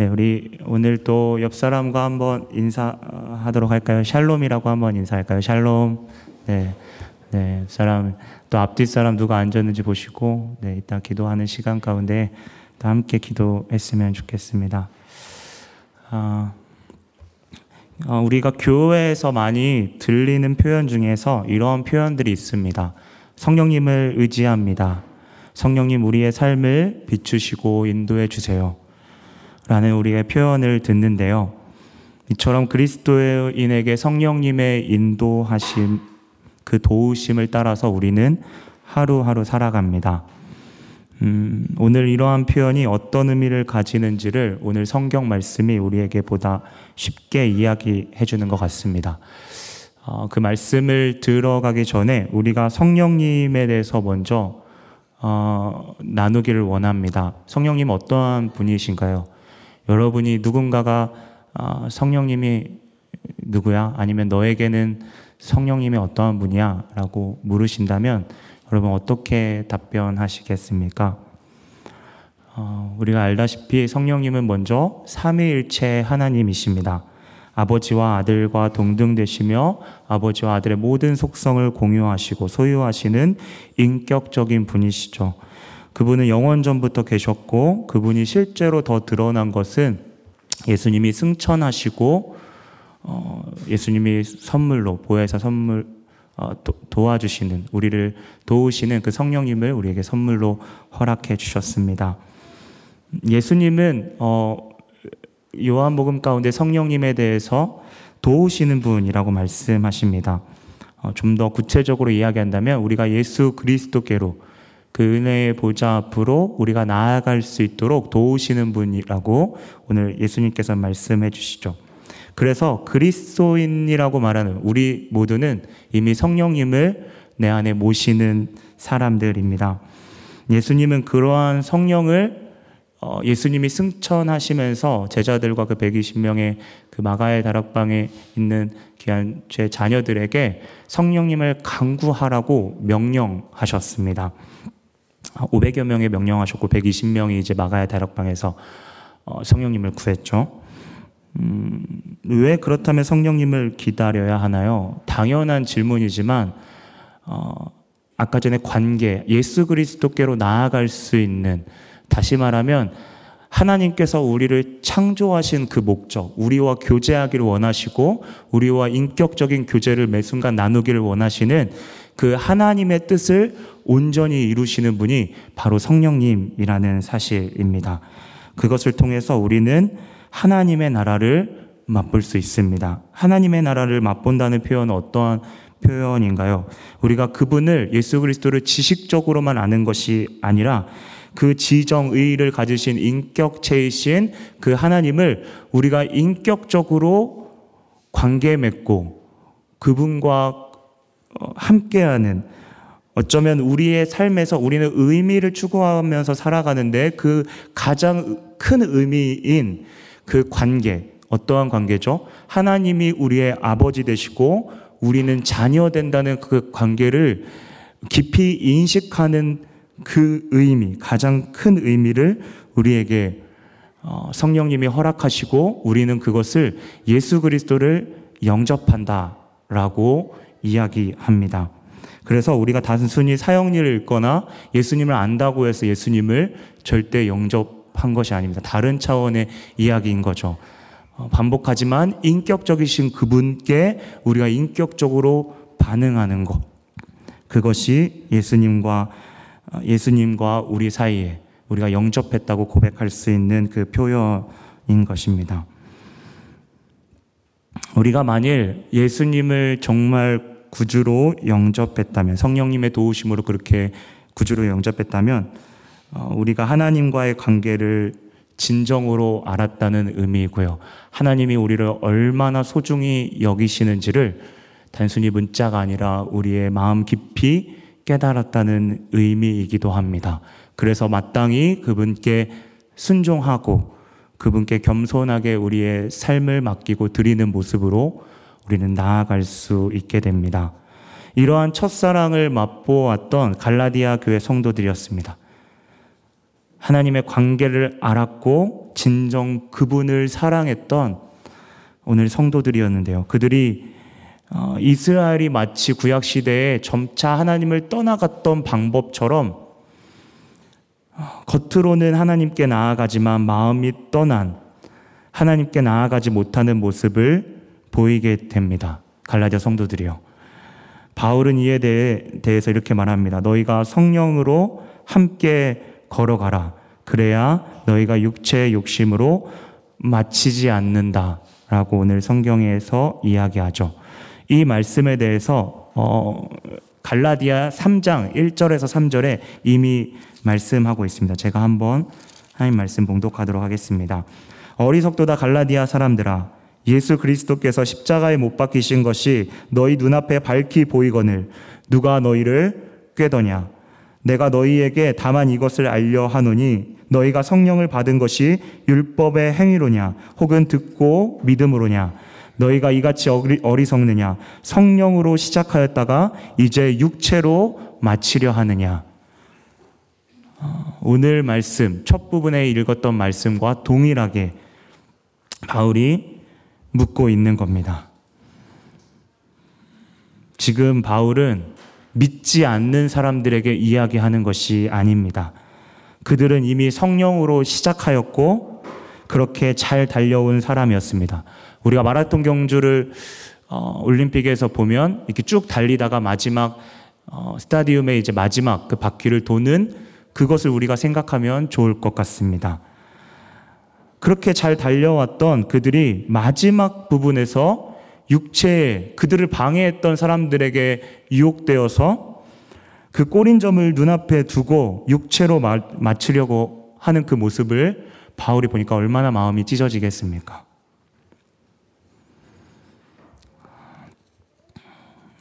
네, 우리 오늘 또 옆 사람과 한번 인사하도록 할까요? 샬롬이라고 한번 인사할까요? 샬롬. 네, 네, 사람 또 앞뒤 사람 누가 앉았는지 보시고, 네, 이따 기도하는 시간 가운데 또 함께 기도했으면 좋겠습니다. 아, 어, 우리가 교회에서 많이 들리는 표현 중에서 이런 표현들이 있습니다. 성령님을 의지합니다. 성령님 우리의 삶을 비추시고 인도해 주세요. 라는 우리의 표현을 듣는데요. 이처럼 그리스도인에게 성령님의 인도하심, 그 도우심을 따라서 우리는 하루하루 살아갑니다. 음, 오늘 이러한 표현이 어떤 의미를 가지는지를 오늘 성경 말씀이 우리에게 보다 쉽게 이야기해 주는 것 같습니다. 어, 그 말씀을 들어가기 전에 우리가 성령님에 대해서 먼저 어, 나누기를 원합니다. 성령님 어떠한 분이신가요? 여러분이 누군가가 어, 성령님이 누구야? 아니면 너에게는 성령님이 어떠한 분이야? 라고 물으신다면 여러분 어떻게 답변하시겠습니까? 어, 우리가 알다시피 성령님은 먼저 삼위일체 하나님이십니다. 아버지와 아들과 동등되시며 아버지와 아들의 모든 속성을 공유하시고 소유하시는 인격적인 분이시죠. 그분은 영원 전부터 계셨고 그분이 실제로 더 드러난 것은 예수님이 승천하시고 어, 예수님이 선물로 보혜사 선물 어, 도, 와주시는 우리를 도우시는 그 성령님을 우리에게 선물로 허락해 주셨습니다. 예수님은 어, 요한복음 가운데 성령님에 대해서 도우시는 분이라고 말씀하십니다. 어, 좀 더 구체적으로 이야기한다면 우리가 예수 그리스도께로 그 은혜의 보좌 앞으로 우리가 나아갈 수 있도록 도우시는 분이라고 오늘 예수님께서 말씀해 주시죠. 그래서 그리스도인이라고 말하는 우리 모두는 이미 성령님을 내 안에 모시는 사람들입니다. 예수님은 그러한 성령을 어, 예수님이 승천하시면서 제자들과 그 120명의 그 마가의 다락방에 있는 귀한 제 자녀들에게 성령님을 강구하라고 명령하셨습니다. 500여 명에 명령하셨고 120명이 이제 마가의 다락방에서 어, 성령님을 구했죠. 음, 왜 그렇다면 성령님을 기다려야 하나요? 당연한 질문이지만 어, 아까 전에 관계, 예수 그리스도께로 나아갈 수 있는 다시 말하면 하나님께서 우리를 창조하신 그 목적, 우리와 교제하기를 원하시고 우리와 인격적인 교제를 매 순간 나누기를 원하시는 그 하나님의 뜻을 온전히 이루시는 분이 바로 성령님이라는 사실입니다. 그것을 통해서 우리는 하나님의 나라를 맛볼 수 있습니다. 하나님의 나라를 맛본다는 표현은 어떠한 표현인가요? 우리가 그분을 예수 그리스도를 지식적으로만 아는 것이 아니라 그 지정 의를 가지신 인격체이신 그 하나님을 우리가 인격적으로 관계 맺고 그분과 어, 함께하는 어쩌면 우리의 삶에서 우리는 의미를 추구하면서 살아가는데 그 가장 큰 의미인 그 관계, 어떠한 관계죠? 하나님이 우리의 아버지 되시고 우리는 자녀 된다는 그 관계를 깊이 인식하는 그 의미, 가장 큰 의미를 우리에게 어, 성령님이 허락하시고 우리는 그것을 예수 그리스도를 영접한다라고 이야기합니다. 그래서 우리가 단순히 사형리를 읽거나 예수님을 안다고 해서 예수님을 절대 영접한 것이 아닙니다. 다른 차원의 이야기인 거죠. 어, 반복하지만 인격적이신 그분께 우리가 인격적으로 반응하는 것. 그것이 예수님과 어, 예수님과 우리 사이에 우리가 영접했다고 고백할 수 있는 그 표현인 것입니다. 우리가 만일 예수님을 정말 구주로 영접했다면, 성령님의 도우심으로 그렇게 구주로 영접했다면, 어, 우리가 하나님과의 관계를 진정으로 알았다는 의미이고요. 하나님이 우리를 얼마나 소중히 여기시는지를 단순히 문자가 아니라 우리의 마음 깊이 깨달았다는 의미이기도 합니다. 그래서 마땅히 그분께 순종하고 그분께 겸손하게 우리의 삶을 맡기고 드리는 모습으로 우리는 나아갈 수 있게 됩니다. 이러한 첫사랑을 맛보았던 갈라디아 교회 성도들이었습니다. 하나님의 관계를 알았고 진정 그분을 사랑했던 오늘 성도들이었는데요. 그들이 어, 이스라엘이 마치 구약 시대에 점차 하나님을 떠나갔던 방법처럼 어, 겉으로는 하나님께 나아가지만 마음이 떠난 하나님께 나아가지 못하는 모습을 보이게 됩니다. 갈라디아 성도들이요. 바울은 이에 대해, 대해서 이렇게 말합니다. 너희가 성령으로 함께 걸어가라. 그래야 너희가 육체의 욕심으로 마치지 않는다. 라고 오늘 성경에서 이야기하죠. 이 말씀에 대해서, 어, 갈라디아 3장 1절에서 3절에 이미 말씀하고 있습니다. 제가 한번 하나님 말씀 봉독하도록 하겠습니다. 어리석도다 갈라디아 사람들아 예수 그리스도께서 십자가에 못 박히신 것이 너희 눈앞에 밝히 보이거늘 누가 너희를 꾀더냐? 내가 너희에게 다만 이것을 알려 하노니 너희가 성령을 받은 것이 율법의 행위로냐? 혹은 듣고 믿음으로냐? 너희가 이같이 어리석느냐? 성령으로 시작하였다가 이제 육체로 마치려 하느냐? 오늘 말씀 첫 부분에 읽었던 말씀과 동일하게 바울이 묻고 있는 겁니다. 지금 바울은 믿지 않는 사람들에게 이야기하는 것이 아닙니다. 그들은 이미 성령으로 시작하였고 그렇게 잘 달려온 사람이었습니다. 우리가 마라톤 경주를 어, 올림픽에서 보면 이렇게 쭉 달리다가 마지막 어, 스타디움의 이제 마지막 그 바퀴를 도는 그것을 우리가 생각하면 좋을 것 같습니다. 그렇게 잘 달려왔던 그들이 마지막 부분에서 육체에 그들을 방해했던 사람들에게 유혹되어서 그 꼬린점을 눈앞에 두고 육체로 맞추려고 하는 그 모습을 바울이 보니까 얼마나 마음이 찢어지겠습니까?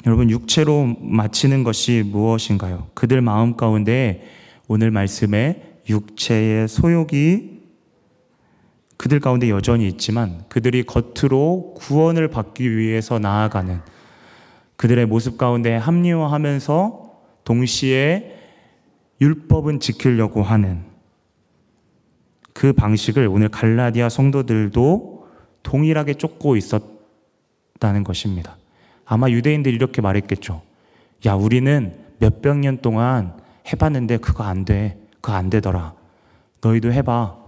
여러분, 육체로 마치는 것이 무엇인가요? 그들 마음 가운데 오늘 말씀에 육체의 소욕이 그들 가운데 여전히 있지만 그들이 겉으로 구원을 받기 위해서 나아가는 그들의 모습 가운데 합리화하면서 동시에 율법은 지키려고 하는 그 방식을 오늘 갈라디아 성도들도 동일하게 쫓고 있었다는 것입니다. 아마 유대인들이 이렇게 말했겠죠. 야, 우리는 몇백 년 동안 해봤는데 그거 안 돼. 그거 안 되더라. 너희도 해봐.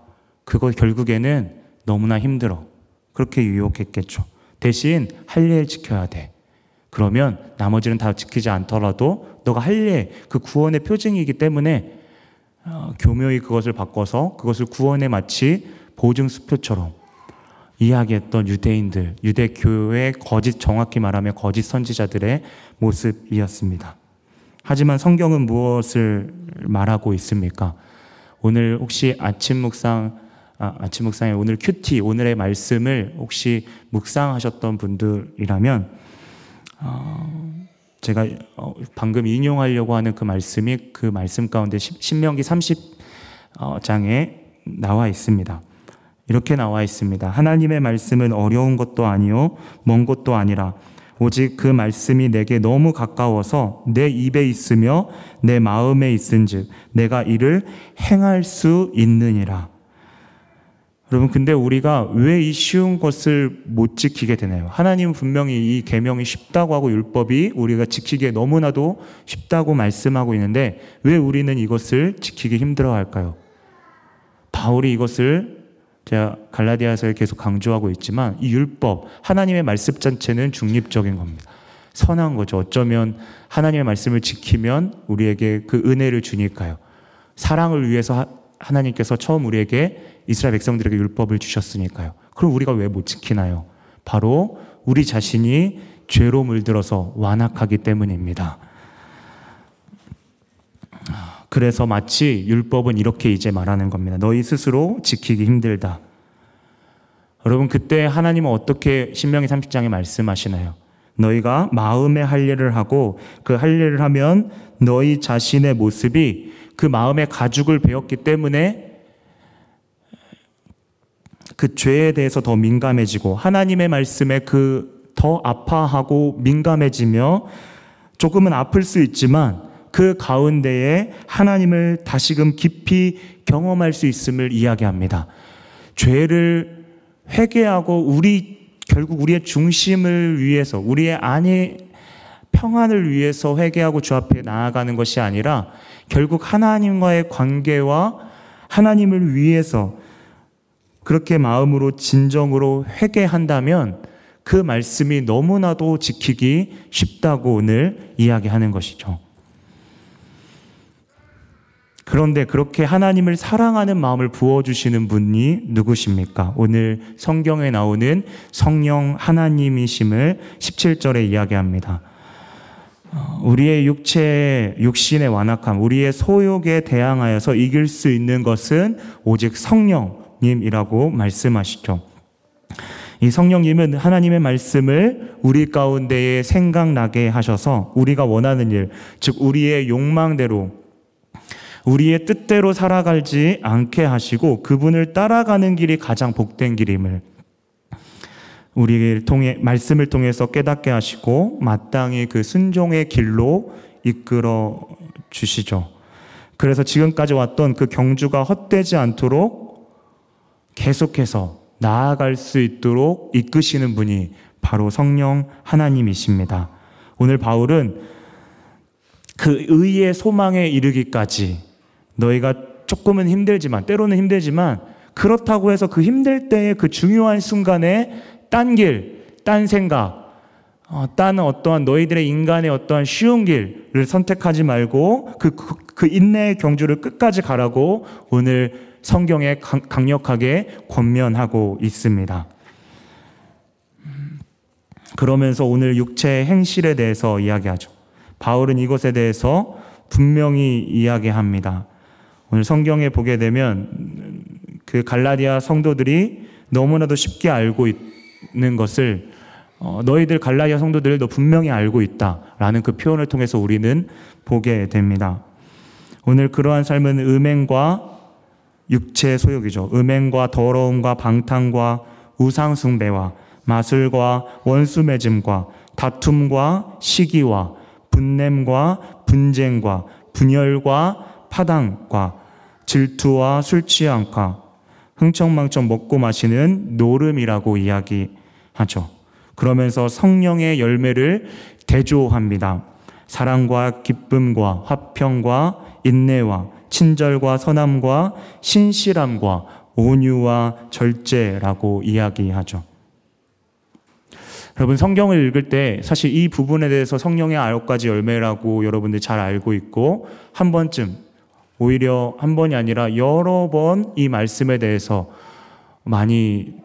그거 결국에는 너무나 힘들어. 그렇게 유혹했겠죠. 대신 할례를 지켜야 돼. 그러면 나머지는 다 지키지 않더라도 너가 할례, 그 구원의 표징이기 때문에 어, 교묘히 그것을 바꿔서 그것을 구원에 마치 보증 수표처럼 이야기했던 유대인들, 유대교의 거짓, 정확히 말하면 거짓 선지자들의 모습이었습니다. 하지만 성경은 무엇을 말하고 있습니까? 오늘 혹시 아침 묵상 아, 아침 묵상에 오늘 큐티 오늘의 말씀을 혹시 묵상하셨던 분들이라면 어, 제가 어, 방금 인용하려고 하는 그 말씀이 그 말씀 가운데 신명기 30장에 나와 있습니다. 이렇게 나와 있습니다. 하나님의 말씀은 어려운 것도 아니요 먼 것도 아니라 오직 그 말씀이 내게 너무 가까워서 내 입에 있으며 내 마음에 있은즉 내가 이를 행할 수 있느니라. 여러분 근데 우리가 왜 이 쉬운 것을 못 지키게 되나요? 하나님은 분명히 이 계명이 쉽다고 하고 율법이 우리가 지키기에 너무나도 쉽다고 말씀하고 있는데 왜 우리는 이것을 지키기 힘들어 할까요? 바울이 이것을 제가 갈라디아서에 계속 강조하고 있지만 이 율법 하나님의 말씀 자체는 중립적인 겁니다. 선한 거죠. 어쩌면 하나님의 말씀을 지키면 우리에게 그 은혜를 주니까요. 사랑을 위해서 하나님께서 처음 우리에게 이스라엘 백성들에게 율법을 주셨으니까요. 그럼 우리가 왜 못 지키나요? 바로 우리 자신이 죄로 물들어서 완악하기 때문입니다. 그래서 마치 율법은 이렇게 이제 말하는 겁니다. 너희 스스로 지키기 힘들다. 여러분 그때 하나님은 어떻게 신명기 30장에 말씀하시나요? 너희가 마음의 할례를 하고 그 할례를 하면 너희 자신의 모습이 그 마음의 가죽을 배웠기 때문에 그 죄에 대해서 더 민감해지고 하나님의 말씀에 그 더 아파하고 민감해지며 조금은 아플 수 있지만 그 가운데에 하나님을 다시금 깊이 경험할 수 있음을 이야기합니다. 죄를 회개하고 우리 결국 우리의 중심을 위해서 우리의 안의 평안을 위해서 회개하고 주 앞에 나아가는 것이 아니라 결국 하나님과의 관계와 하나님을 위해서 그렇게 마음으로 진정으로 회개한다면 그 말씀이 너무나도 지키기 쉽다고 오늘 이야기하는 것이죠. 그런데 그렇게 하나님을 사랑하는 마음을 부어주시는 분이 누구십니까? 오늘 성경에 나오는 성령 하나님이심을 17절에 이야기합니다. 우리의 육체, 육신의 완악함, 우리의 소욕에 대항하여서 이길 수 있는 것은 오직 성령님이라고 말씀하시죠. 이 성령님은 하나님의 말씀을 우리 가운데에 생각나게 하셔서 우리가 원하는 일, 즉 우리의 욕망대로 우리의 뜻대로 살아가지 않게 하시고 그분을 따라가는 길이 가장 복된 길임을 우리를 통해 말씀을 통해서 깨닫게 하시고 마땅히 그 순종의 길로 이끌어 주시죠. 그래서 지금까지 왔던 그 경주가 헛되지 않도록 계속해서 나아갈 수 있도록 이끄시는 분이 바로 성령 하나님이십니다. 오늘 바울은 그 의의 소망에 이르기까지 너희가 조금은 힘들지만 때로는 힘들지만 그렇다고 해서 그 힘들 때의 그 중요한 순간에 딴 길, 딴 생각, 어, 딴 어떠한 너희들의 인간의 어떠한 쉬운 길을 선택하지 말고 그, 그, 그 인내의 경주를 끝까지 가라고 오늘 성경에 강력하게 권면하고 있습니다. 그러면서 오늘 육체의 행실에 대해서 이야기하죠. 바울은 이것에 대해서 분명히 이야기합니다. 오늘 성경에 보게 되면 그 갈라디아 성도들이 너무나도 쉽게 알고 있 는 것을 어, 너희들 갈라디아 성도들 너 분명히 알고 있다라는 그 표현을 통해서 우리는 보게 됩니다. 오늘 그러한 삶은 음행과 육체의 소욕이죠. 음행과 더러움과 방탕과 우상 숭배와 마술과 원수 맺음과 다툼과 시기와 분냄과 분쟁과 분열과 파당과 질투와 술 취함과 흥청망청 먹고 마시는 노름이라고 이야기하죠. 그러면서 성령의 열매를 대조합니다. 사랑과 기쁨과 화평과 인내와 친절과 선함과 신실함과 온유와 절제라고 이야기하죠. 여러분 성경을 읽을 때 사실 이 부분에 대해서 성령의 아홉 가지 열매라고 여러분들 잘 알고 있고 한 번쯤 오히려 한 번이 아니라 여러 번 이 말씀에 대해서 많이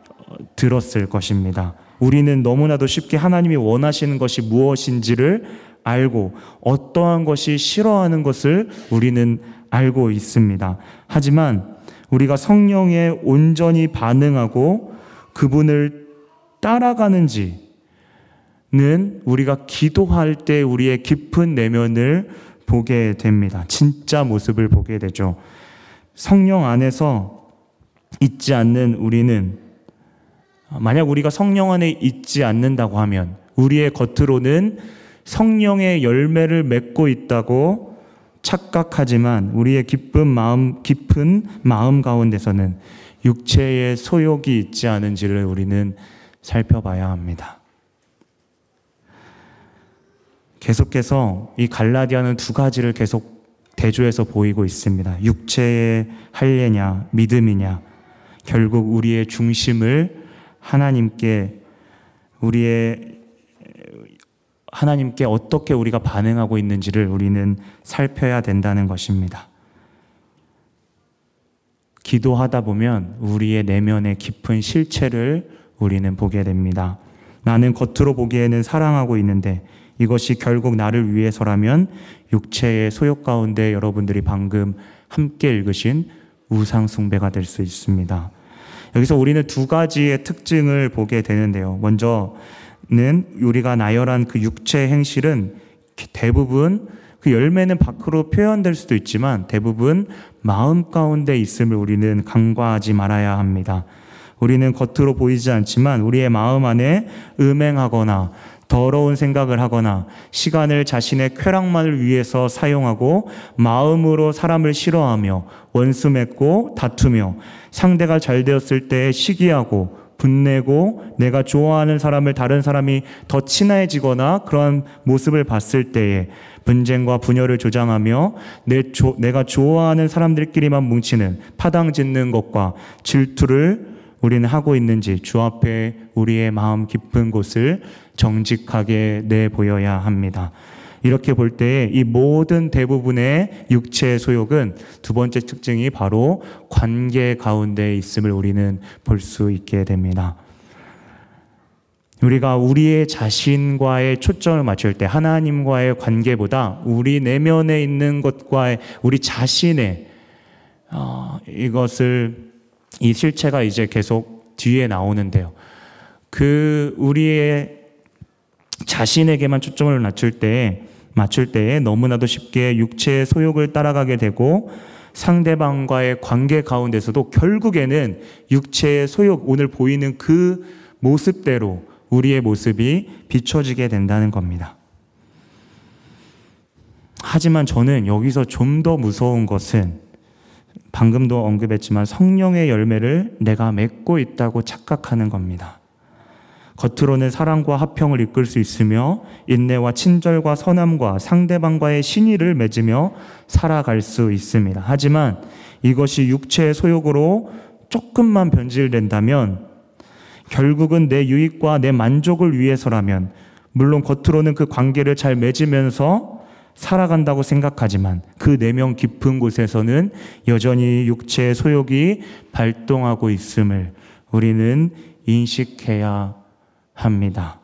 들었을 것입니다. 우리는 너무나도 쉽게 하나님이 원하시는 것이 무엇인지를 알고 어떠한 것이 싫어하는 것을 우리는 알고 있습니다. 하지만 우리가 성령에 온전히 반응하고 그분을 따라가는지는 우리가 기도할 때 우리의 깊은 내면을 보게 됩니다. 진짜 모습을 보게 되죠. 성령 안에서 있지 않는 우리는 만약 우리가 성령 안에 있지 않는다고 하면 우리의 겉으로는 성령의 열매를 맺고 있다고 착각하지만 우리의 기쁜 마음, 깊은 마음 가운데서는 육체의 소욕이 있지 않은지를 우리는 살펴봐야 합니다. 계속해서 이 갈라디아는 두 가지를 계속 대조해서 보이고 있습니다. 육체의 할례냐, 믿음이냐. 결국 우리의 중심을 하나님께 우리의 하나님께 어떻게 우리가 반응하고 있는지를 우리는 살펴야 된다는 것입니다. 기도하다 보면 우리의 내면의 깊은 실체를 우리는 보게 됩니다. 나는 겉으로 보기에는 사랑하고 있는데 이것이 결국 나를 위해서라면 육체의 소욕 가운데 여러분들이 방금 함께 읽으신 우상숭배가 될 수 있습니다. 여기서 우리는 두 가지의 특징을 보게 되는데요. 먼저 는 우리가 나열한 그 육체 행실은 대부분 그 열매는 밖으로 표현될 수도 있지만 대부분 마음 가운데 있음을 우리는 간과하지 말아야 합니다. 우리는 겉으로 보이지 않지만 우리의 마음 안에 음행하거나 더러운 생각을 하거나 시간을 자신의 쾌락만을 위해서 사용하고 마음으로 사람을 싫어하며 원수 맺고 다투며 상대가 잘 되었을 때 시기하고 분내고 내가 좋아하는 사람을 다른 사람이 더 친해지거나 그러한 모습을 봤을 때에 분쟁과 분열을 조장하며 내 조, 내가 좋아하는 사람들끼리만 뭉치는 파당 짓는 것과 질투를 우리는 하고 있는지 주 앞에 우리의 마음 깊은 곳을 정직하게 내보여야 합니다. 이렇게 볼 때 이 모든 대부분의 육체의 소욕은 두 번째 특징이 바로 관계 가운데 있음을 우리는 볼 수 있게 됩니다. 우리가 우리의 자신과의 초점을 맞출 때 하나님과의 관계보다 우리 내면에 있는 것과의 우리 자신의 어, 이것을 이 실체가 이제 계속 뒤에 나오는데요. 그 우리의 자신에게만 초점을 맞출 때 맞출 때에 너무나도 쉽게 육체의 소욕을 따라가게 되고 상대방과의 관계 가운데서도 결국에는 육체의 소욕 오늘 보이는 그 모습대로 우리의 모습이 비춰지게 된다는 겁니다. 하지만 저는 여기서 좀 더 무서운 것은 방금도 언급했지만 성령의 열매를 내가 맺고 있다고 착각하는 겁니다. 겉으로는 사랑과 화평을 이끌 수 있으며 인내와 친절과 선함과 상대방과의 신의를 맺으며 살아갈 수 있습니다. 하지만 이것이 육체의 소욕으로 조금만 변질된다면 결국은 내 유익과 내 만족을 위해서라면 물론 겉으로는 그 관계를 잘 맺으면서 살아간다고 생각하지만 그 내면 깊은 곳에서는 여전히 육체의 소욕이 발동하고 있음을 우리는 인식해야 합니다.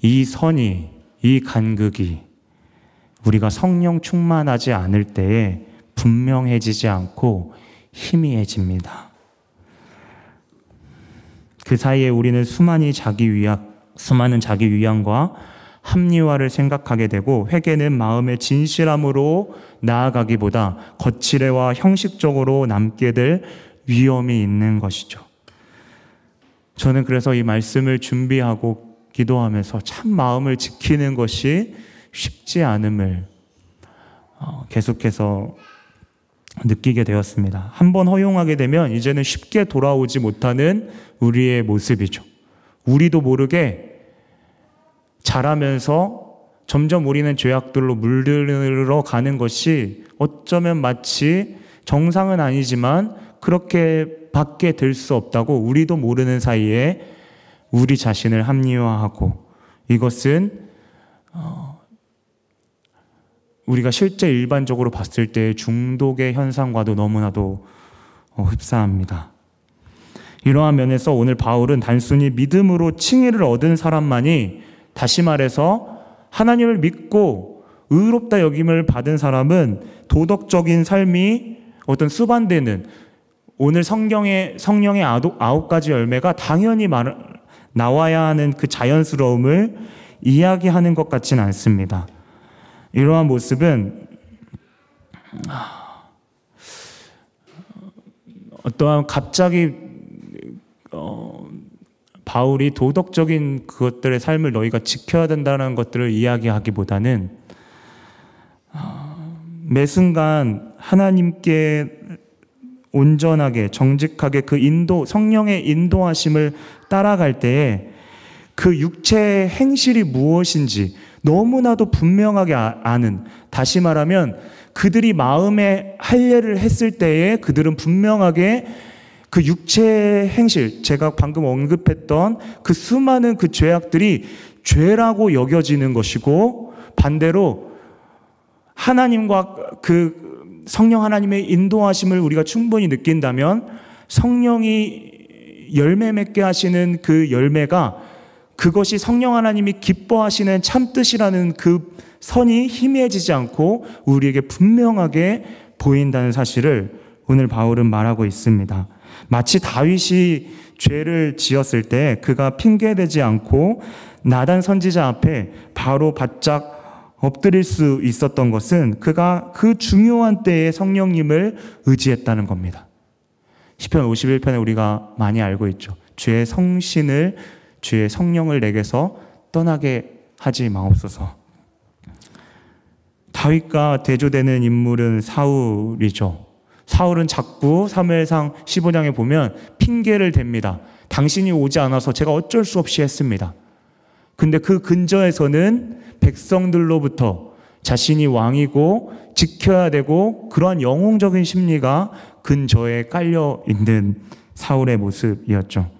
이 선이, 이 간극이 우리가 성령 충만하지 않을 때에 분명해지지 않고 희미해집니다. 그 사이에 우리는 수많이 자기 위약, 수많은 자기 위안과 합리화를 생각하게 되고 회개는 마음의 진실함으로 나아가기보다 거칠애와 형식적으로 남게 될 위험이 있는 것이죠. 저는 그래서 이 말씀을 준비하고 기도하면서 참 마음을 지키는 것이 쉽지 않음을 어, 계속해서 느끼게 되었습니다. 한번 허용하게 되면 이제는 쉽게 돌아오지 못하는 우리의 모습이죠. 우리도 모르게 자라면서 점점 우리는 죄악들로 물들어 가는 것이 어쩌면 마치 정상은 아니지만 그렇게 받게 될수 없다고 우리도 모르는 사이에 우리 자신을 합리화하고 이것은 어, 우리가 실제 일반적으로 봤을 때 중독의 현상과도 너무나도 어, 흡사합니다. 이러한 면에서 오늘 바울은 단순히 믿음으로 칭의를 얻은 사람만이 다시 말해서 하나님을 믿고 의롭다 여김을 받은 사람은 도덕적인 삶이 어떤 수반되는 오늘 성경의 성령의 아홉 가지 열매가 당연히 말, 나와야 하는 그 자연스러움을 이야기하는 것 같지는 않습니다. 이러한 모습은 어떠한 갑자기 어, 바울이 도덕적인 그것들의 삶을 너희가 지켜야 된다는 것들을 이야기하기보다는 어, 매 순간 하나님께 온전하게 정직하게 그 인도 성령의 인도하심을 따라갈 때에 그 육체의 행실이 무엇인지 너무나도 분명하게 아, 아는 다시 말하면 그들이 마음에 할례를 했을 때에 그들은 분명하게 그 육체의 행실 제가 방금 언급했던 그 수많은 그 죄악들이 죄라고 여겨지는 것이고 반대로 하나님과 그 성령 하나님의 인도하심을 우리가 충분히 느낀다면 성령이 열매 맺게 하시는 그 열매가 그것이 성령 하나님이 기뻐하시는 참뜻이라는 그 선이 희미해지지 않고 우리에게 분명하게 보인다는 사실을 오늘 바울은 말하고 있습니다. 마치 다윗이 죄를 지었을 때 그가 핑계대지 않고 나단 선지자 앞에 바로 바짝 엎드릴 수 있었던 것은 그가 그 중요한 때에 성령님을 의지했다는 겁니다. 10편 51편에 우리가 많이 알고 있죠. 주의 성신을 주의 성령을 내게서 떠나게 하지 마옵소서. 다윗과 대조되는 인물은 사울이죠. 사울은 자꾸 사무엘상 15장에 보면 핑계를 댑니다. 당신이 오지 않아서 제가 어쩔 수 없이 했습니다. 근데 그 근저에서는 백성들로부터 자신이 왕이고 지켜야 되고 그러한 영웅적인 심리가 근저에 깔려 있는 사울의 모습이었죠.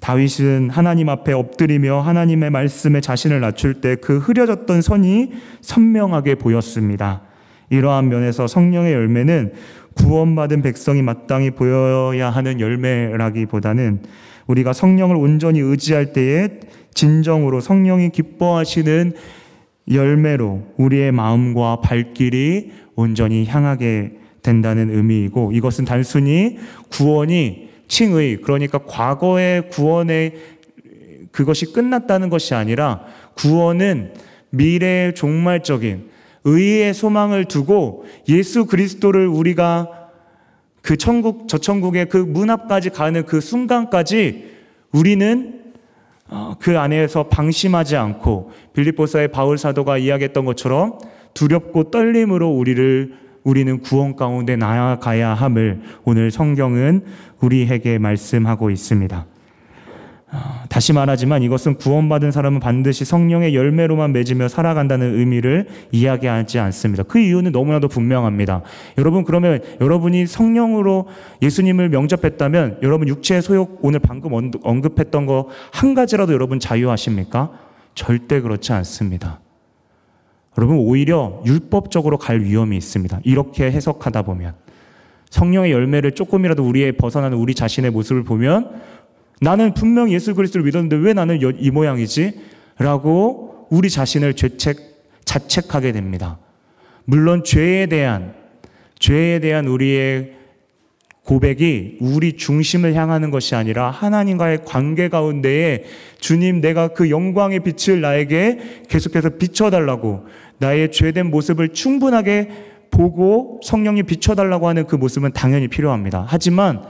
다윗은 하나님 앞에 엎드리며 하나님의 말씀에 자신을 낮출 때 그 흐려졌던 선이 선명하게 보였습니다. 이러한 면에서 성령의 열매는 구원받은 백성이 마땅히 보여야 하는 열매라기보다는 우리가 성령을 온전히 의지할 때에 진정으로 성령이 기뻐하시는 열매로 우리의 마음과 발길이 온전히 향하게 된다는 의미이고 이것은 단순히 구원이 칭의 그러니까 과거의 구원의 그것이 끝났다는 것이 아니라 구원은 미래의 종말적인 의의 소망을 두고 예수 그리스도를 우리가 그 천국 저 천국의 그 문 앞까지 가는 그 순간까지 우리는 어, 그 안에서 방심하지 않고 빌립보서의 바울 사도가 이야기했던 것처럼 두렵고 떨림으로 우리를 우리는 구원 가운데 나아가야 함을 오늘 성경은 우리에게 말씀하고 있습니다. 아, 다시 말하지만 이것은 구원받은 사람은 반드시 성령의 열매로만 맺으며 살아간다는 의미를 이야기하지 않습니다. 그 이유는 너무나도 분명합니다. 여러분 그러면 여러분이 성령으로 예수님을 명접했다면 여러분 육체의 소욕 오늘 방금 언급했던 거 한 가지라도 여러분 자유하십니까? 절대 그렇지 않습니다. 여러분 오히려 율법적으로 갈 위험이 있습니다. 이렇게 해석하다 보면 성령의 열매를 조금이라도 우리의 벗어나는 우리 자신의 모습을 보면 나는 분명 예수 그리스도를 믿었는데 왜 나는 이 모양이지? 라고 우리 자신을 죄책, 자책하게 됩니다. 물론 죄에 대한, 죄에 대한 우리의 고백이 우리 중심을 향하는 것이 아니라 하나님과의 관계 가운데에 주님 내가 그 영광의 빛을 나에게 계속해서 비춰달라고 나의 죄된 모습을 충분하게 보고 성령이 비춰달라고 하는 그 모습은 당연히 필요합니다. 하지만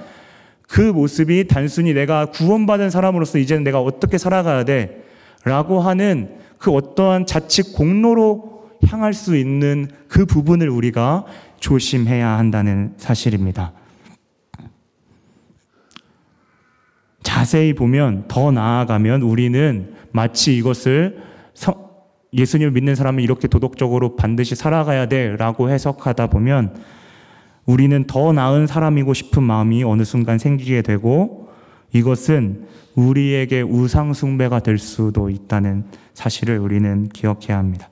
그 모습이 단순히 내가 구원받은 사람으로서 이제는 내가 어떻게 살아가야 돼? 라고 하는 그 어떠한 자칫 공로로 향할 수 있는 그 부분을 우리가 조심해야 한다는 사실입니다. 자세히 보면 더 나아가면 우리는 마치 이것을 예수님을 믿는 사람은 이렇게 도덕적으로 반드시 살아가야 돼 라고 해석하다 보면 우리는 더 나은 사람이고 싶은 마음이 어느 순간 생기게 되고 이것은 우리에게 우상숭배가 될 수도 있다는 사실을 우리는 기억해야 합니다.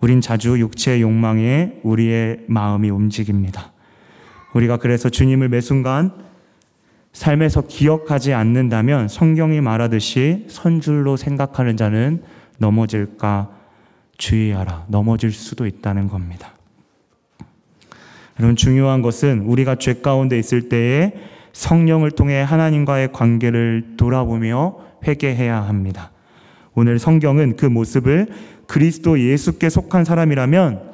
우린 자주 육체의 욕망에 우리의 마음이 움직입니다. 우리가 그래서 주님을 매 순간 삶에서 기억하지 않는다면 성경이 말하듯이 선줄로 생각하는 자는 넘어질까 주의하라. 넘어질 수도 있다는 겁니다. 여러분 중요한 것은 우리가 죄 가운데 있을 때에 성령을 통해 하나님과의 관계를 돌아보며 회개해야 합니다. 오늘 성경은 그 모습을 그리스도 예수께 속한 사람이라면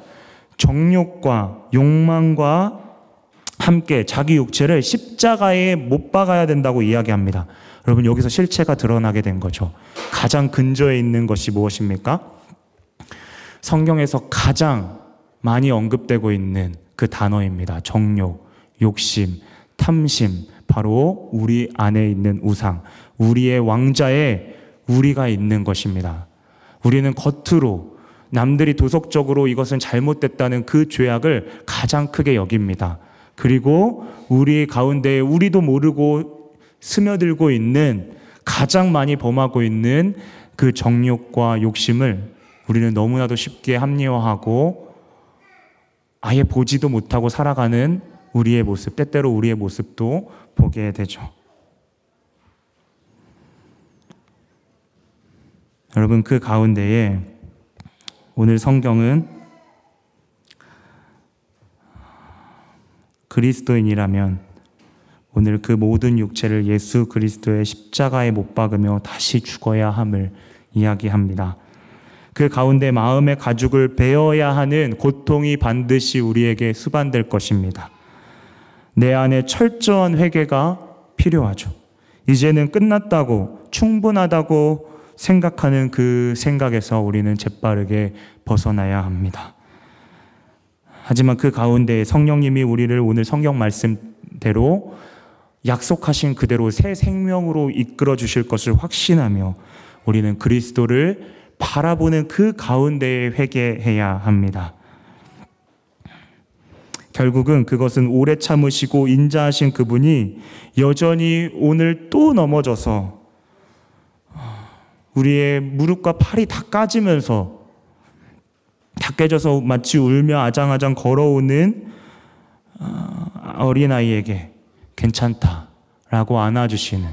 정욕과 욕망과 함께 자기 육체를 십자가에 못 박아야 된다고 이야기합니다. 여러분 여기서 실체가 드러나게 된 거죠. 가장 근저에 있는 것이 무엇입니까? 성경에서 가장 많이 언급되고 있는 그 단어입니다. 정욕, 욕심, 탐심, 바로 우리 안에 있는 우상, 우리의 왕자에 우리가 있는 것입니다. 우리는 겉으로 남들이 도덕적으로 이것은 잘못됐다는 그 죄악을 가장 크게 여깁니다. 그리고 우리 가운데 우리도 모르고 스며들고 있는 가장 많이 범하고 있는 그 정욕과 욕심을 우리는 너무나도 쉽게 합리화하고 아예 보지도 못하고 살아가는 우리의 모습, 때때로 우리의 모습도 보게 되죠. 여러분, 그 가운데에 오늘 성경은 그리스도인이라면 오늘 그 모든 육체를 예수 그리스도의 십자가에 못 박으며 다시 죽어야 함을 이야기합니다. 그 가운데 마음의 가죽을 베어야 하는 고통이 반드시 우리에게 수반될 것입니다. 내 안에 철저한 회개가 필요하죠. 이제는 끝났다고 충분하다고 생각하는 그 생각에서 우리는 재빠르게 벗어나야 합니다. 하지만 그 가운데 성령님이 우리를 오늘 성경 말씀대로 약속하신 그대로 새 생명으로 이끌어 주실 것을 확신하며 우리는 그리스도를 바라보는 그 가운데에 회개해야 합니다. 결국은 그것은 오래 참으시고 인자하신 그분이 여전히 오늘 또 넘어져서 우리의 무릎과 팔이 다 까지면서 다 깨져서 마치 울며 아장아장 걸어오는 어, 어린아이에게 괜찮다 라고 안아주시는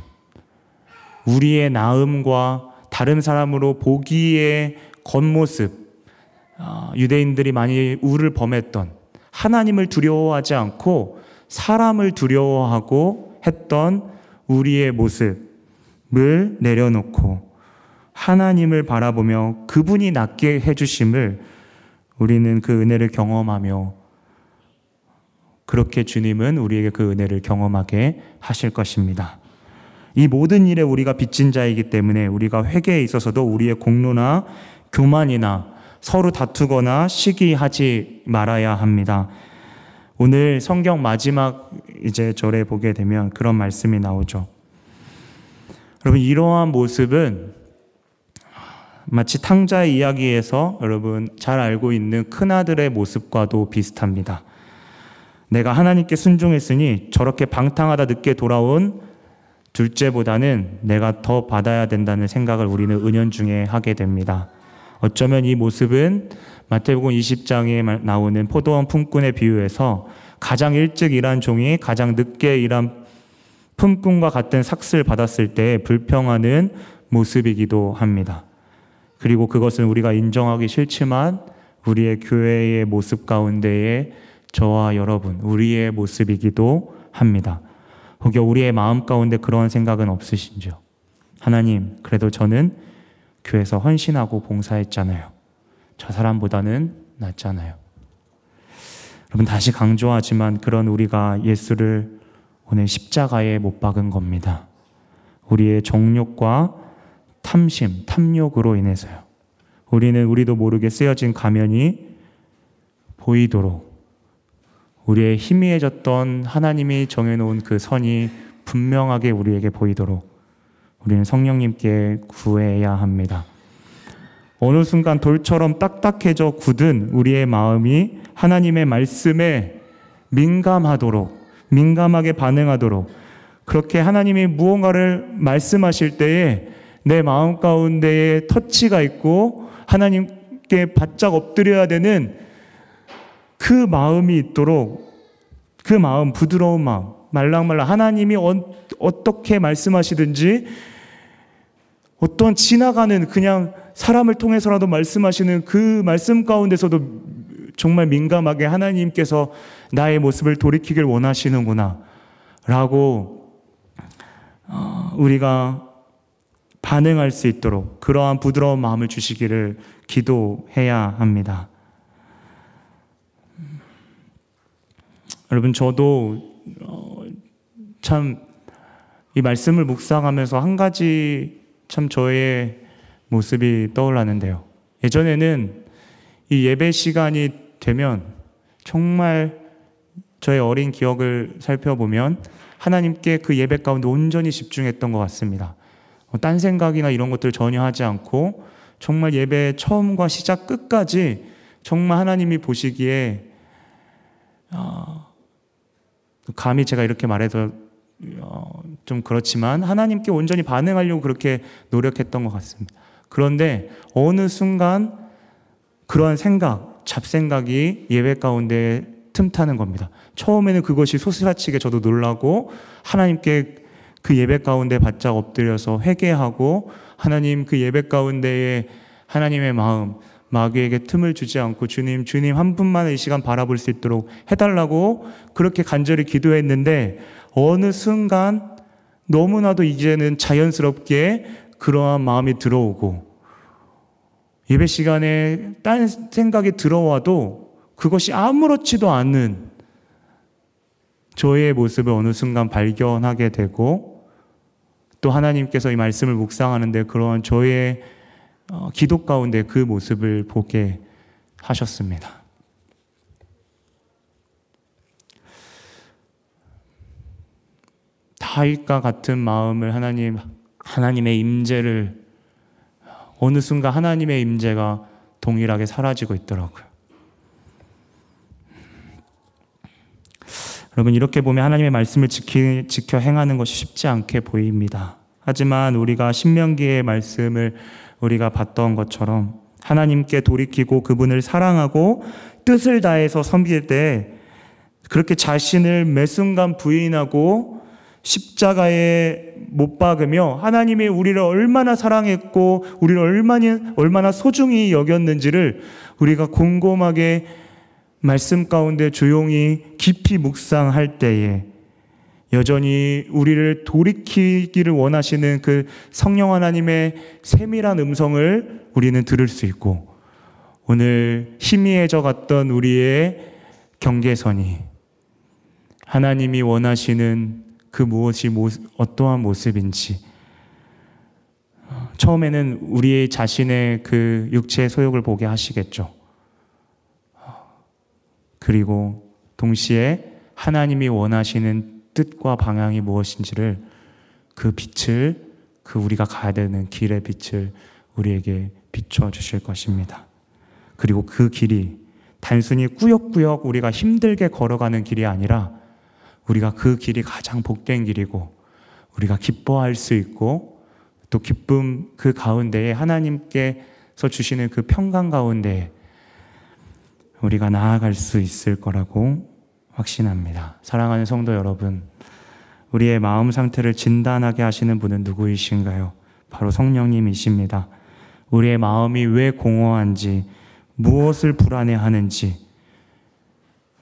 우리의 나음과 다른 사람으로 보기에 겉모습, 어, 유대인들이 많이 우를 범했던 하나님을 두려워하지 않고 사람을 두려워하고 했던 우리의 모습을 내려놓고 하나님을 바라보며 그분이 낫게 해주심을 우리는 그 은혜를 경험하며 그렇게 주님은 우리에게 그 은혜를 경험하게 하실 것입니다. 이 모든 일에 우리가 빚진 자이기 때문에 우리가 회개에 있어서도 우리의 공로나 교만이나 서로 다투거나 시기하지 말아야 합니다. 오늘 성경 마지막 이제 절에 보게 되면 그런 말씀이 나오죠. 여러분, 이러한 모습은 마치 탕자의 이야기에서 여러분 잘 알고 있는 큰아들의 모습과도 비슷합니다. 내가 하나님께 순종했으니 저렇게 방탕하다 늦게 돌아온 둘째보다는 내가 더 받아야 된다는 생각을 우리는 은연중에 하게 됩니다. 어쩌면 이 모습은 마태복음 20장에 나오는 포도원 품꾼의 비유에서 가장 일찍 일한 종이 가장 늦게 일한 품꾼과 같은 삭슬 받았을 때 불평하는 모습이기도 합니다. 그리고 그것은 우리가 인정하기 싫지만 우리의 교회의 모습 가운데에 저와 여러분, 우리의 모습이기도 합니다. 혹여 우리의 마음 가운데 그러한 생각은 없으신지요? 하나님, 그래도 저는 교회에서 헌신하고 봉사했잖아요. 저 사람보다는 낫잖아요. 여러분, 다시 강조하지만 그런 우리가 예수를 오늘 십자가에 못 박은 겁니다. 우리의 정욕과 탐심, 탐욕으로 인해서요. 우리는 우리도 모르게 쓰여진 가면이 보이도록 우리의 희미해졌던 하나님이 정해놓은 그 선이 분명하게 우리에게 보이도록 우리는 성령님께 구해야 합니다. 어느 순간 돌처럼 딱딱해져 굳은 우리의 마음이 하나님의 말씀에 민감하도록, 민감하게 반응하도록, 그렇게 하나님이 무언가를 말씀하실 때에 내 마음 가운데에 터치가 있고 하나님께 바짝 엎드려야 되는 그 마음이 있도록 그 마음, 부드러운 마음, 말랑말랑 하나님이 어, 떻게 말씀하시든지 어떤 지나가는 그냥 사람을 통해서라도 말씀하시는 그 말씀 가운데서도 정말 민감하게 하나님께서 나의 모습을 돌이키길 원하시는구나. 라고 어, 우리가 반응할 수 있도록 그러한 부드러운 마음을 주시기를 기도해야 합니다. 여러분, 저도 어, 참이 말씀을 묵상하면서 한 가지 참 저의 모습이 떠올랐는데요. 예전에는 이 예배 시간이 되면 정말 저의 어린 기억을 살펴보면 하나님께 그 예배 가운데 온전히 집중했던 것 같습니다. 뭐딴 생각이나 이런 것들 전혀 하지 않고 정말 예배 처음과 시작 끝까지 정말 하나님이 보시기에 어, 감히 제가 이렇게 말해서 어, 좀 그렇지만 하나님께 온전히 반응하려고 그렇게 노력했던 것 같습니다. 그런데 어느 순간 그러한 생각, 잡생각이 예배 가운데 틈타는 겁니다. 처음에는 그것이 소스라치게 저도 놀라고 하나님께 그 예배 가운데 바짝 엎드려서 회개하고 하나님 그 예배 가운데에 하나님의 마음 마귀에게 틈을 주지 않고 주님 주님 한 분만의 이 시간 바라볼 수 있도록 해달라고 그렇게 간절히 기도했는데 어느 순간 너무나도 이제는 자연스럽게 그러한 마음이 들어오고 예배 시간에 딴 생각이 들어와도 그것이 아무렇지도 않은 저의 모습을 어느 순간 발견하게 되고 또 하나님께서 이 말씀을 묵상하는데 그러한 저의 어, 기도 가운데 그 모습을 보게 하셨습니다. 다윗과 같은 마음을 하나님 하나님의 임재를 어느 순간 하나님의 임재가 동일하게 사라지고 있더라고요. 여러분 이렇게 보면 하나님의 말씀을 지키, 지켜 행하는 것이 쉽지 않게 보입니다. 하지만 우리가 신명기의 말씀을 우리가 봤던 것처럼 하나님께 돌이키고 그분을 사랑하고 뜻을 다해서 섬길 때 그렇게 자신을 매 순간 부인하고 십자가에 못 박으며 하나님이 우리를 얼마나 사랑했고 우리를 얼마나 얼마나 소중히 여겼는지를 우리가 곰곰하게 말씀 가운데 조용히 깊이 묵상할 때에 여전히 우리를 돌이키기를 원하시는 그 성령 하나님의 세밀한 음성을 우리는 들을 수 있고 오늘 희미해져 갔던 우리의 경계선이 하나님이 원하시는 그 무엇이 어떠한 모습인지 처음에는 우리 자신의 그 육체의 소욕을 보게 하시겠죠. 그리고 동시에 하나님이 원하시는 뜻과 방향이 무엇인지를 그 빛을 그 우리가 가야 되는 길의 빛을 우리에게 비춰 주실 것입니다. 그리고 그 길이 단순히 꾸역꾸역 우리가 힘들게 걸어가는 길이 아니라 우리가 그 길이 가장 복된 길이고 우리가 기뻐할 수 있고 또 기쁨 그 가운데에 하나님께서 주시는 그 평강 가운데 우리가 나아갈 수 있을 거라고 확신합니다. 사랑하는 성도 여러분, 우리의 마음 상태를 진단하게 하시는 분은 누구이신가요? 바로 성령님이십니다. 우리의 마음이 왜 공허한지, 무엇을 불안해하는지,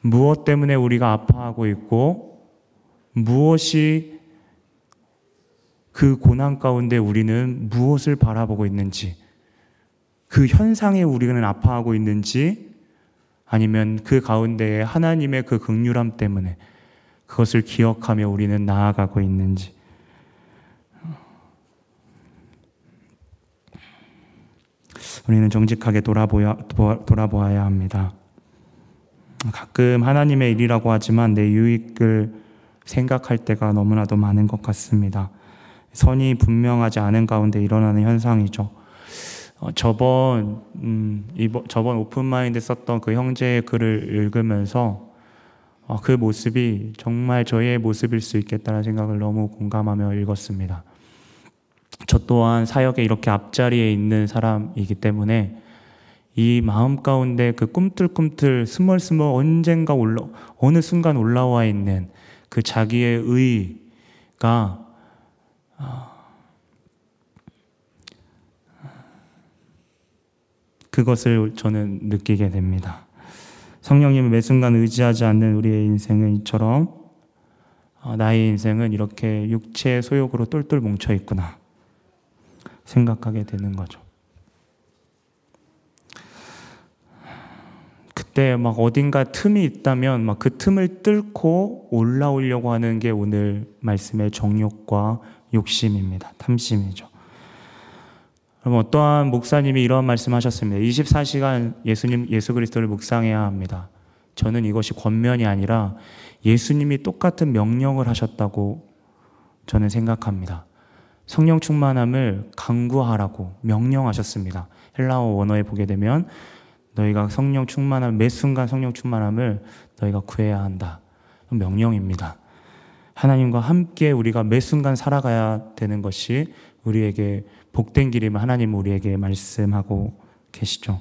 무엇 때문에 우리가 아파하고 있고, 무엇이 그 고난 가운데 우리는 무엇을 바라보고 있는지, 그 현상에 우리는 아파하고 있는지, 아니면 그 가운데에 하나님의 그 극률함 때문에 그것을 기억하며 우리는 나아가고 있는지. 우리는 정직하게 돌아보야, 돌아보아야 합니다. 가끔 하나님의 일이라고 하지만 내 유익을 생각할 때가 너무나도 많은 것 같습니다. 선이 분명하지 않은 가운데 일어나는 현상이죠. 어, 저번 음, 이번 저번 오픈 마인드 썼던 그 형제의 글을 읽으면서 어, 그 모습이 정말 저의 모습일 수 있겠다는 생각을 너무 공감하며 읽었습니다. 저 또한 사역에 이렇게 앞자리에 있는 사람이기 때문에 이 마음 가운데 그 꿈틀꿈틀 스멀스멀 언젠가 올라 어느 순간 올라와 있는 그 자기의 의가 아, 그것을 저는 느끼게 됩니다. 성령님을 매 순간 의지하지 않는 우리의 인생은 이처럼 아, 나의 인생은 이렇게 육체의 소욕으로 똘똘 뭉쳐 있구나 생각하게 되는 거죠. 그때 막 어딘가 틈이 있다면 막 그 틈을 뚫고 올라오려고 하는 게 오늘 말씀의 정욕과 욕심입니다. 탐심이죠. 그럼 어떠한 목사님이 이런 말씀하셨습니다. 24시간 예수님 예수 그리스도를 묵상해야 합니다. 저는 이것이 권면이 아니라 예수님이 똑같은 명령을 하셨다고 저는 생각합니다. 성령 충만함을 강구하라고 명령하셨습니다. 헬라어 원어에 보게 되면 너희가 성령 충만함, 매 순간 성령 충만함을 너희가 구해야 한다. 명령입니다. 하나님과 함께 우리가 매 순간 살아가야 되는 것이 우리에게 복된 길임을 하나님 우리에게 말씀하고 계시죠.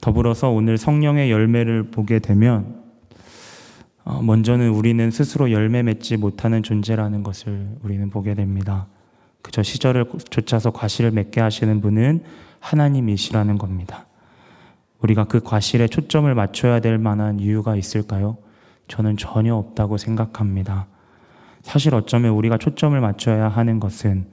더불어서 오늘 성령의 열매를 보게 되면 어, 먼저는 우리는 스스로 열매 맺지 못하는 존재라는 것을 우리는 보게 됩니다. 그저 시절을 쫓아서 과실을 맺게 하시는 분은 하나님이시라는 겁니다. 우리가 그 과실에 초점을 맞춰야 될 만한 이유가 있을까요? 저는 전혀 없다고 생각합니다. 사실 어쩌면 우리가 초점을 맞춰야 하는 것은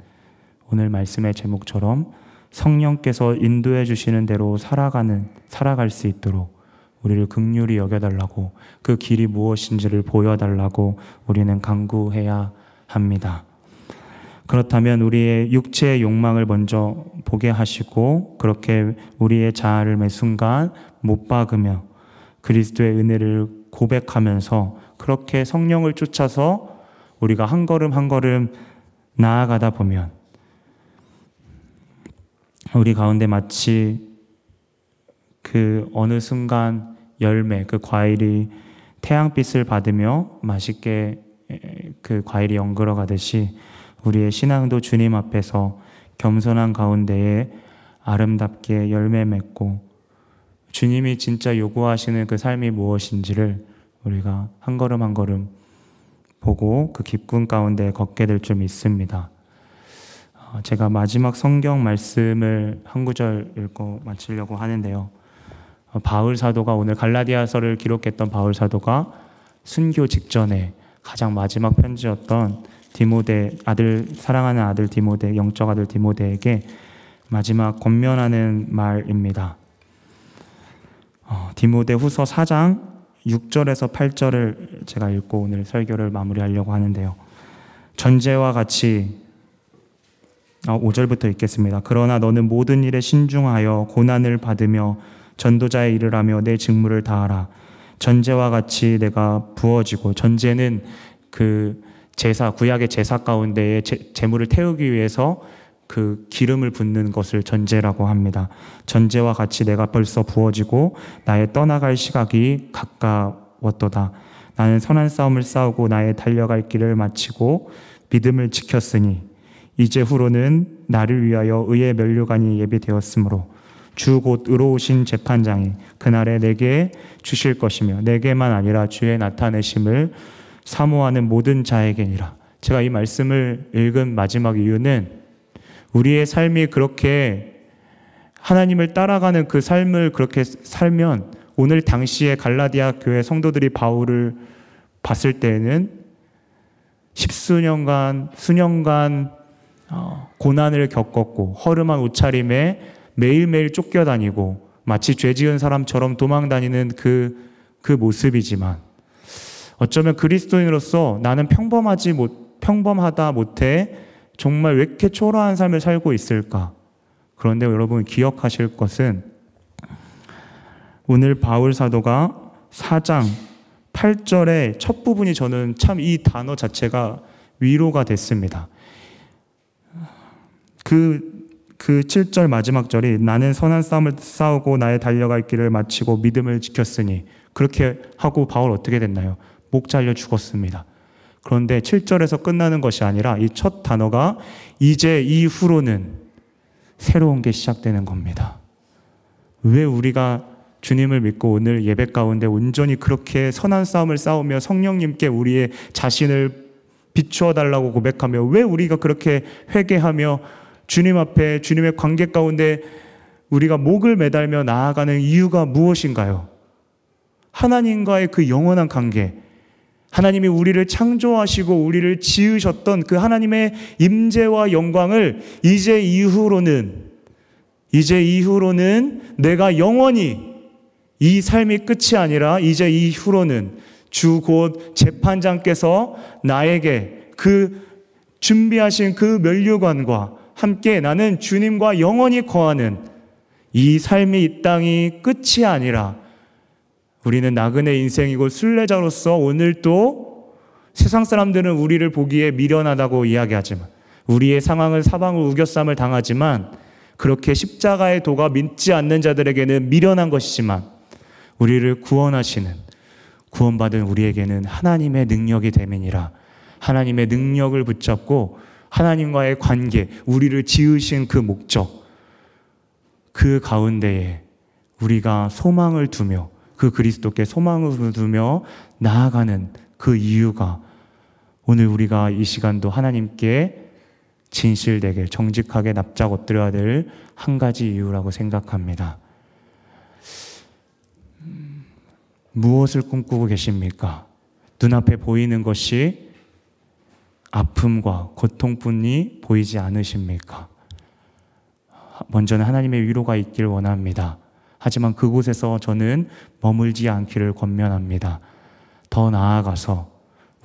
오늘 말씀의 제목처럼 성령께서 인도해 주시는 대로 살아가는, 살아갈 수 있도록 우리를 극률히 여겨달라고 그 길이 무엇인지를 보여달라고 우리는 강구해야 합니다. 그렇다면 우리의 육체의 욕망을 먼저 보게 하시고 그렇게 우리의 자아를 매 순간 못 박으며 그리스도의 은혜를 고백하면서 그렇게 성령을 쫓아서 우리가 한 걸음 한 걸음 나아가다 보면 우리 가운데 마치 그 어느 순간 열매, 그 과일이 태양빛을 받으며 맛있게 그 과일이 연그러 가듯이 우리의 신앙도 주님 앞에서 겸손한 가운데에 아름답게 열매 맺고 주님이 진짜 요구하시는 그 삶이 무엇인지를 우리가 한 걸음 한 걸음 보고 그 기쁨 가운데 걷게 될 줄 믿습니다. 어, 제가 마지막 성경 말씀을 한 구절 읽고 마치려고 하는데요. 어, 바울 사도가 오늘 갈라디아서를 기록했던 바울 사도가 순교 직전에 가장 마지막 편지였던 디모데 아들 사랑하는 아들 디모데 영적 아들 디모데에게 마지막 권면하는 말입니다. 어, 디모데 후서 4장 6절에서 8절을 제가 읽고 오늘 설교를 마무리하려고 하는데요. 전제와 같이 5절부터 어, 읽겠습니다. 그러나 너는 모든 일에 신중하여 고난을 받으며 전도자의 일을 하며 내 직무를 다하라. 전제와 같이 내가 부어지고 전제는 그 제사 구약의 제사 가운데에 제, 제물을 태우기 위해서 그 기름을 붓는 것을 전제라고 합니다. 전제와 같이 내가 벌써 부어지고 나의 떠나갈 시각이 가까웠도다. 나는 선한 싸움을 싸우고 나의 달려갈 길을 마치고 믿음을 지켰으니 이제 후로는 나를 위하여 의의 면류관이 예비되었으므로 주 곧 의로우신 재판장이 그날에 내게 주실 것이며 내게만 아니라 주의 나타내심을 사모하는 모든 자에게니라. 제가 이 말씀을 읽은 마지막 이유는 우리의 삶이 그렇게 하나님을 따라가는 그 삶을 그렇게 살면 오늘 당시에 갈라디아 교회 성도들이 바울을 봤을 때에는 십수년간, 수년간 어, 고난을 겪었고 허름한 옷차림에 매일매일 쫓겨다니고 마치 죄 지은 사람처럼 도망다니는 그, 그 모습이지만 어쩌면 그리스도인으로서 나는 평범하지 못, 평범하다 못해 정말 왜 이렇게 초라한 삶을 살고 있을까? 그런데 여러분 기억하실 것은 오늘 바울 사도가 4장 8절의 첫 부분이 저는 참 이 단어 자체가 위로가 됐습니다. 그, 그 7절 마지막 절이 나는 선한 싸움을 싸우고 나의 달려갈 길을 마치고 믿음을 지켰으니 그렇게 하고 바울 어떻게 됐나요? 목 잘려 죽었습니다. 그런데 7절에서 끝나는 것이 아니라 이 첫 단어가 이제 이후로는 새로운 게 시작되는 겁니다. 왜 우리가 주님을 믿고 오늘 예배 가운데 온전히 그렇게 선한 싸움을 싸우며 성령님께 우리의 자신을 비추어 달라고 고백하며 왜 우리가 그렇게 회개하며 주님 앞에 주님의 관계 가운데 우리가 목을 매달며 나아가는 이유가 무엇인가요? 하나님과의 그 영원한 관계, 하나님이 우리를 창조하시고 우리를 지으셨던 그 하나님의 임재와 영광을 이제 이후로는 이제 이후로는 내가 영원히 이 삶이 끝이 아니라 이제 이후로는 주 곧 재판장께서 나에게 그 준비하신 그 면류관과 함께 나는 주님과 영원히 거하는 이 삶이 이 땅이 끝이 아니라 우리는 나그네 인생이고 순례자로서 오늘도 세상 사람들은 우리를 보기에 미련하다고 이야기하지만 우리의 상황을 사방을 우겨쌈을 당하지만 그렇게 십자가의 도가 믿지 않는 자들에게는 미련한 것이지만 우리를 구원하시는 구원받은 우리에게는 하나님의 능력이 되면이라. 하나님의 능력을 붙잡고 하나님과의 관계, 우리를 지으신 그 목적, 그 가운데에 우리가 소망을 두며 그 그리스도께 소망을 두며 나아가는 그 이유가 오늘 우리가 이 시간도 하나님께 진실되게 정직하게 납작 엎드려야 될 한 가지 이유라고 생각합니다. 무엇을 꿈꾸고 계십니까? 눈앞에 보이는 것이 아픔과 고통뿐이 보이지 않으십니까? 먼저는 하나님의 위로가 있길 원합니다. 하지만 그곳에서 저는 머물지 않기를 권면합니다. 더 나아가서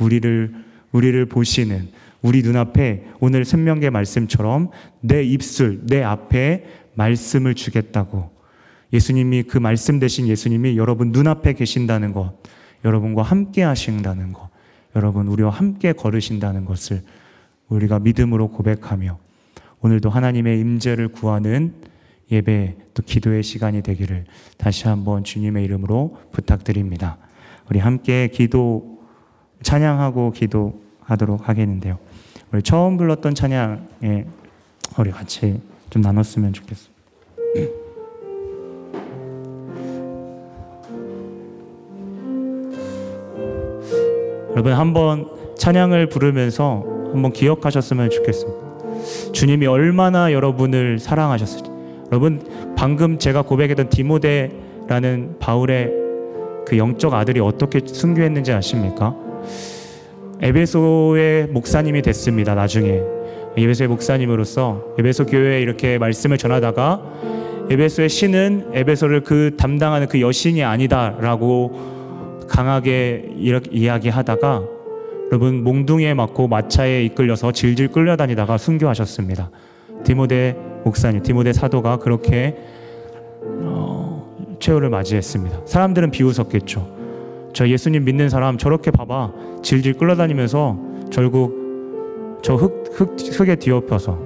우리를 우리를 보시는 우리 눈앞에 오늘 생명계 말씀처럼 내 입술, 내 앞에 말씀을 주겠다고 예수님이 그 말씀 대신 예수님이 여러분 눈앞에 계신다는 것, 여러분과 함께 하신다는 것, 여러분 우리와 함께 걸으신다는 것을 우리가 믿음으로 고백하며 오늘도 하나님의 임재를 구하는 예배 또 기도의 시간이 되기를 다시 한번 주님의 이름으로 부탁드립니다. 우리 함께 기도 찬양하고 기도하도록 하겠는데요. 우리 처음 불렀던 찬양에 우리 같이 좀 나눴으면 좋겠습니다. 여러분 한번 찬양을 부르면서 한번 기억하셨으면 좋겠습니다. 주님이 얼마나 여러분을 사랑하셨을지. 여러분 방금 제가 고백했던 디모데라는 바울의 그 영적 아들이 어떻게 순교했는지 아십니까? 에베소의 목사님이 됐습니다. 나중에 에베소의 목사님으로서 에베소 교회에 이렇게 말씀을 전하다가 에베소의 신은 에베소를 그 담당하는 그 여신이 아니다라고 강하게 이렇게 이야기하다가 여러분 몽둥이에 맞고 마차에 이끌려서 질질 끌려다니다가 순교하셨습니다. 디모데 목사님, 디모데 사도가 그렇게 어, 최후를 맞이했습니다. 사람들은 비웃었겠죠. 저 예수님 믿는 사람 저렇게 봐봐 질질 끌려다니면서 결국 저 흙, 흙, 흙에 뒤엎여서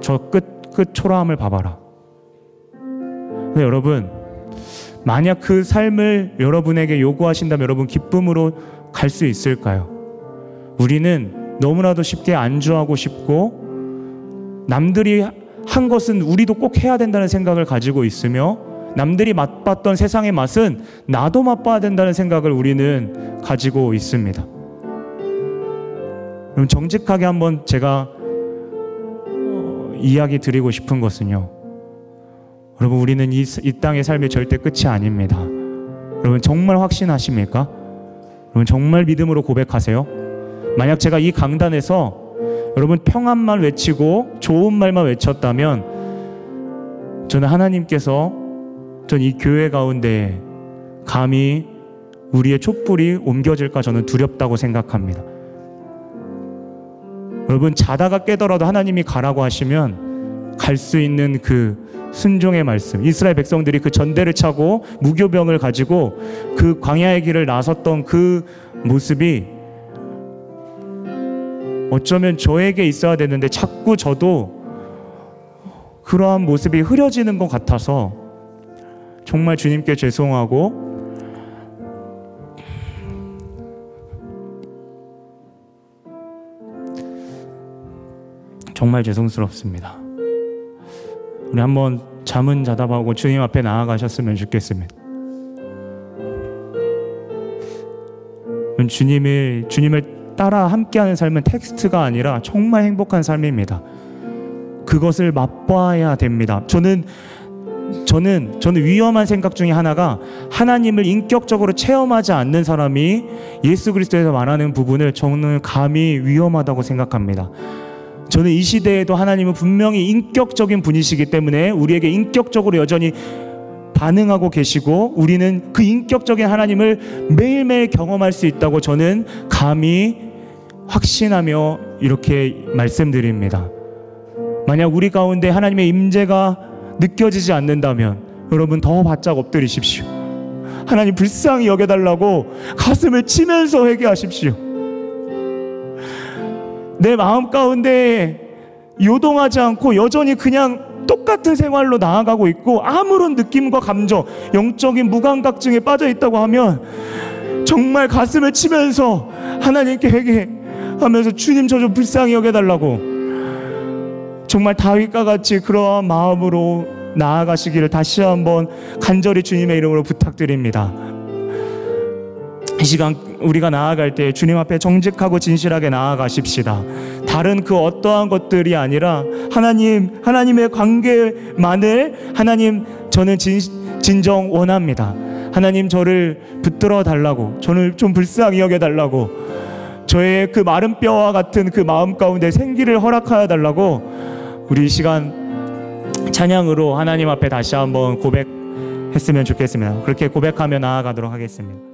저 끝, 끝 초라함을 봐봐라. 근데 여러분, 만약 그 삶을 여러분에게 요구하신다면 여러분 기쁨으로 갈 수 있을까요? 우리는 너무나도 쉽게 안주하고 싶고 남들이 한 것은 우리도 꼭 해야 된다는 생각을 가지고 있으며 남들이 맛봤던 세상의 맛은 나도 맛봐야 된다는 생각을 우리는 가지고 있습니다. 그럼 정직하게 한번 제가 어, 이야기 드리고 싶은 것은요. 여러분 우리는 이, 이 땅의 삶이 절대 끝이 아닙니다. 여러분 정말 확신하십니까? 여러분 정말 믿음으로 고백하세요? 만약 제가 이 강단에서 여러분 평안만 외치고 좋은 말만 외쳤다면 저는 하나님께서 전 이 교회 가운데 감히 우리의 촛불이 옮겨질까 저는 두렵다고 생각합니다. 여러분 자다가 깨더라도 하나님이 가라고 하시면 갈 수 있는 그 순종의 말씀. 이스라엘 백성들이 그 전대를 차고 무교병을 가지고 그 광야의 길을 나섰던 그 모습이 어쩌면 저에게 있어야 되는데 자꾸 저도 그러한 모습이 흐려지는 것 같아서 정말 주님께 죄송하고 정말 죄송스럽습니다. 우리 한번 잠은 자다 보고 주님 앞에 나아가셨으면 좋겠습니다. 주님을 주님을 따라 함께하는 삶은 텍스트가 아니라 정말 행복한 삶입니다. 그것을 맛봐야 됩니다. 저는 저는 저는 위험한 생각 중에 하나가 하나님을 인격적으로 체험하지 않는 사람이 예수 그리스도에서 말하는 부분을 저는 감히 위험하다고 생각합니다. 저는 이 시대에도 하나님은 분명히 인격적인 분이시기 때문에 우리에게 인격적으로 여전히 반응하고 계시고 우리는 그 인격적인 하나님을 매일매일 경험할 수 있다고 저는 감히 확신하며 이렇게 말씀드립니다. 만약 우리 가운데 하나님의 임재가 느껴지지 않는다면 여러분 더 바짝 엎드리십시오. 하나님 불쌍히 여겨달라고 가슴을 치면서 회개하십시오. 내 마음 가운데 요동하지 않고 여전히 그냥 똑같은 생활로 나아가고 있고 아무런 느낌과 감정, 영적인 무감각증에 빠져 있다고 하면 정말 가슴을 치면서 하나님께 회개하면서 주님 저 좀 불쌍히 여겨달라고 정말 다윗과 같이 그러한 마음으로 나아가시기를 다시 한번 간절히 주님의 이름으로 부탁드립니다. 이 시간 우리가 나아갈 때 주님 앞에 정직하고 진실하게 나아가십시다. 다른 그 어떠한 것들이 아니라 하나님, 하나님의 관계만을 하나님 저는 진, 진정 원합니다. 하나님 저를 붙들어 달라고, 저를 좀 불쌍히 여겨 달라고, 저의 그 마른 뼈와 같은 그 마음 가운데 생기를 허락하여 달라고 우리 시간 찬양으로 하나님 앞에 다시 한번 고백 했으면 좋겠습니다. 그렇게 고백하며 나아가도록 하겠습니다.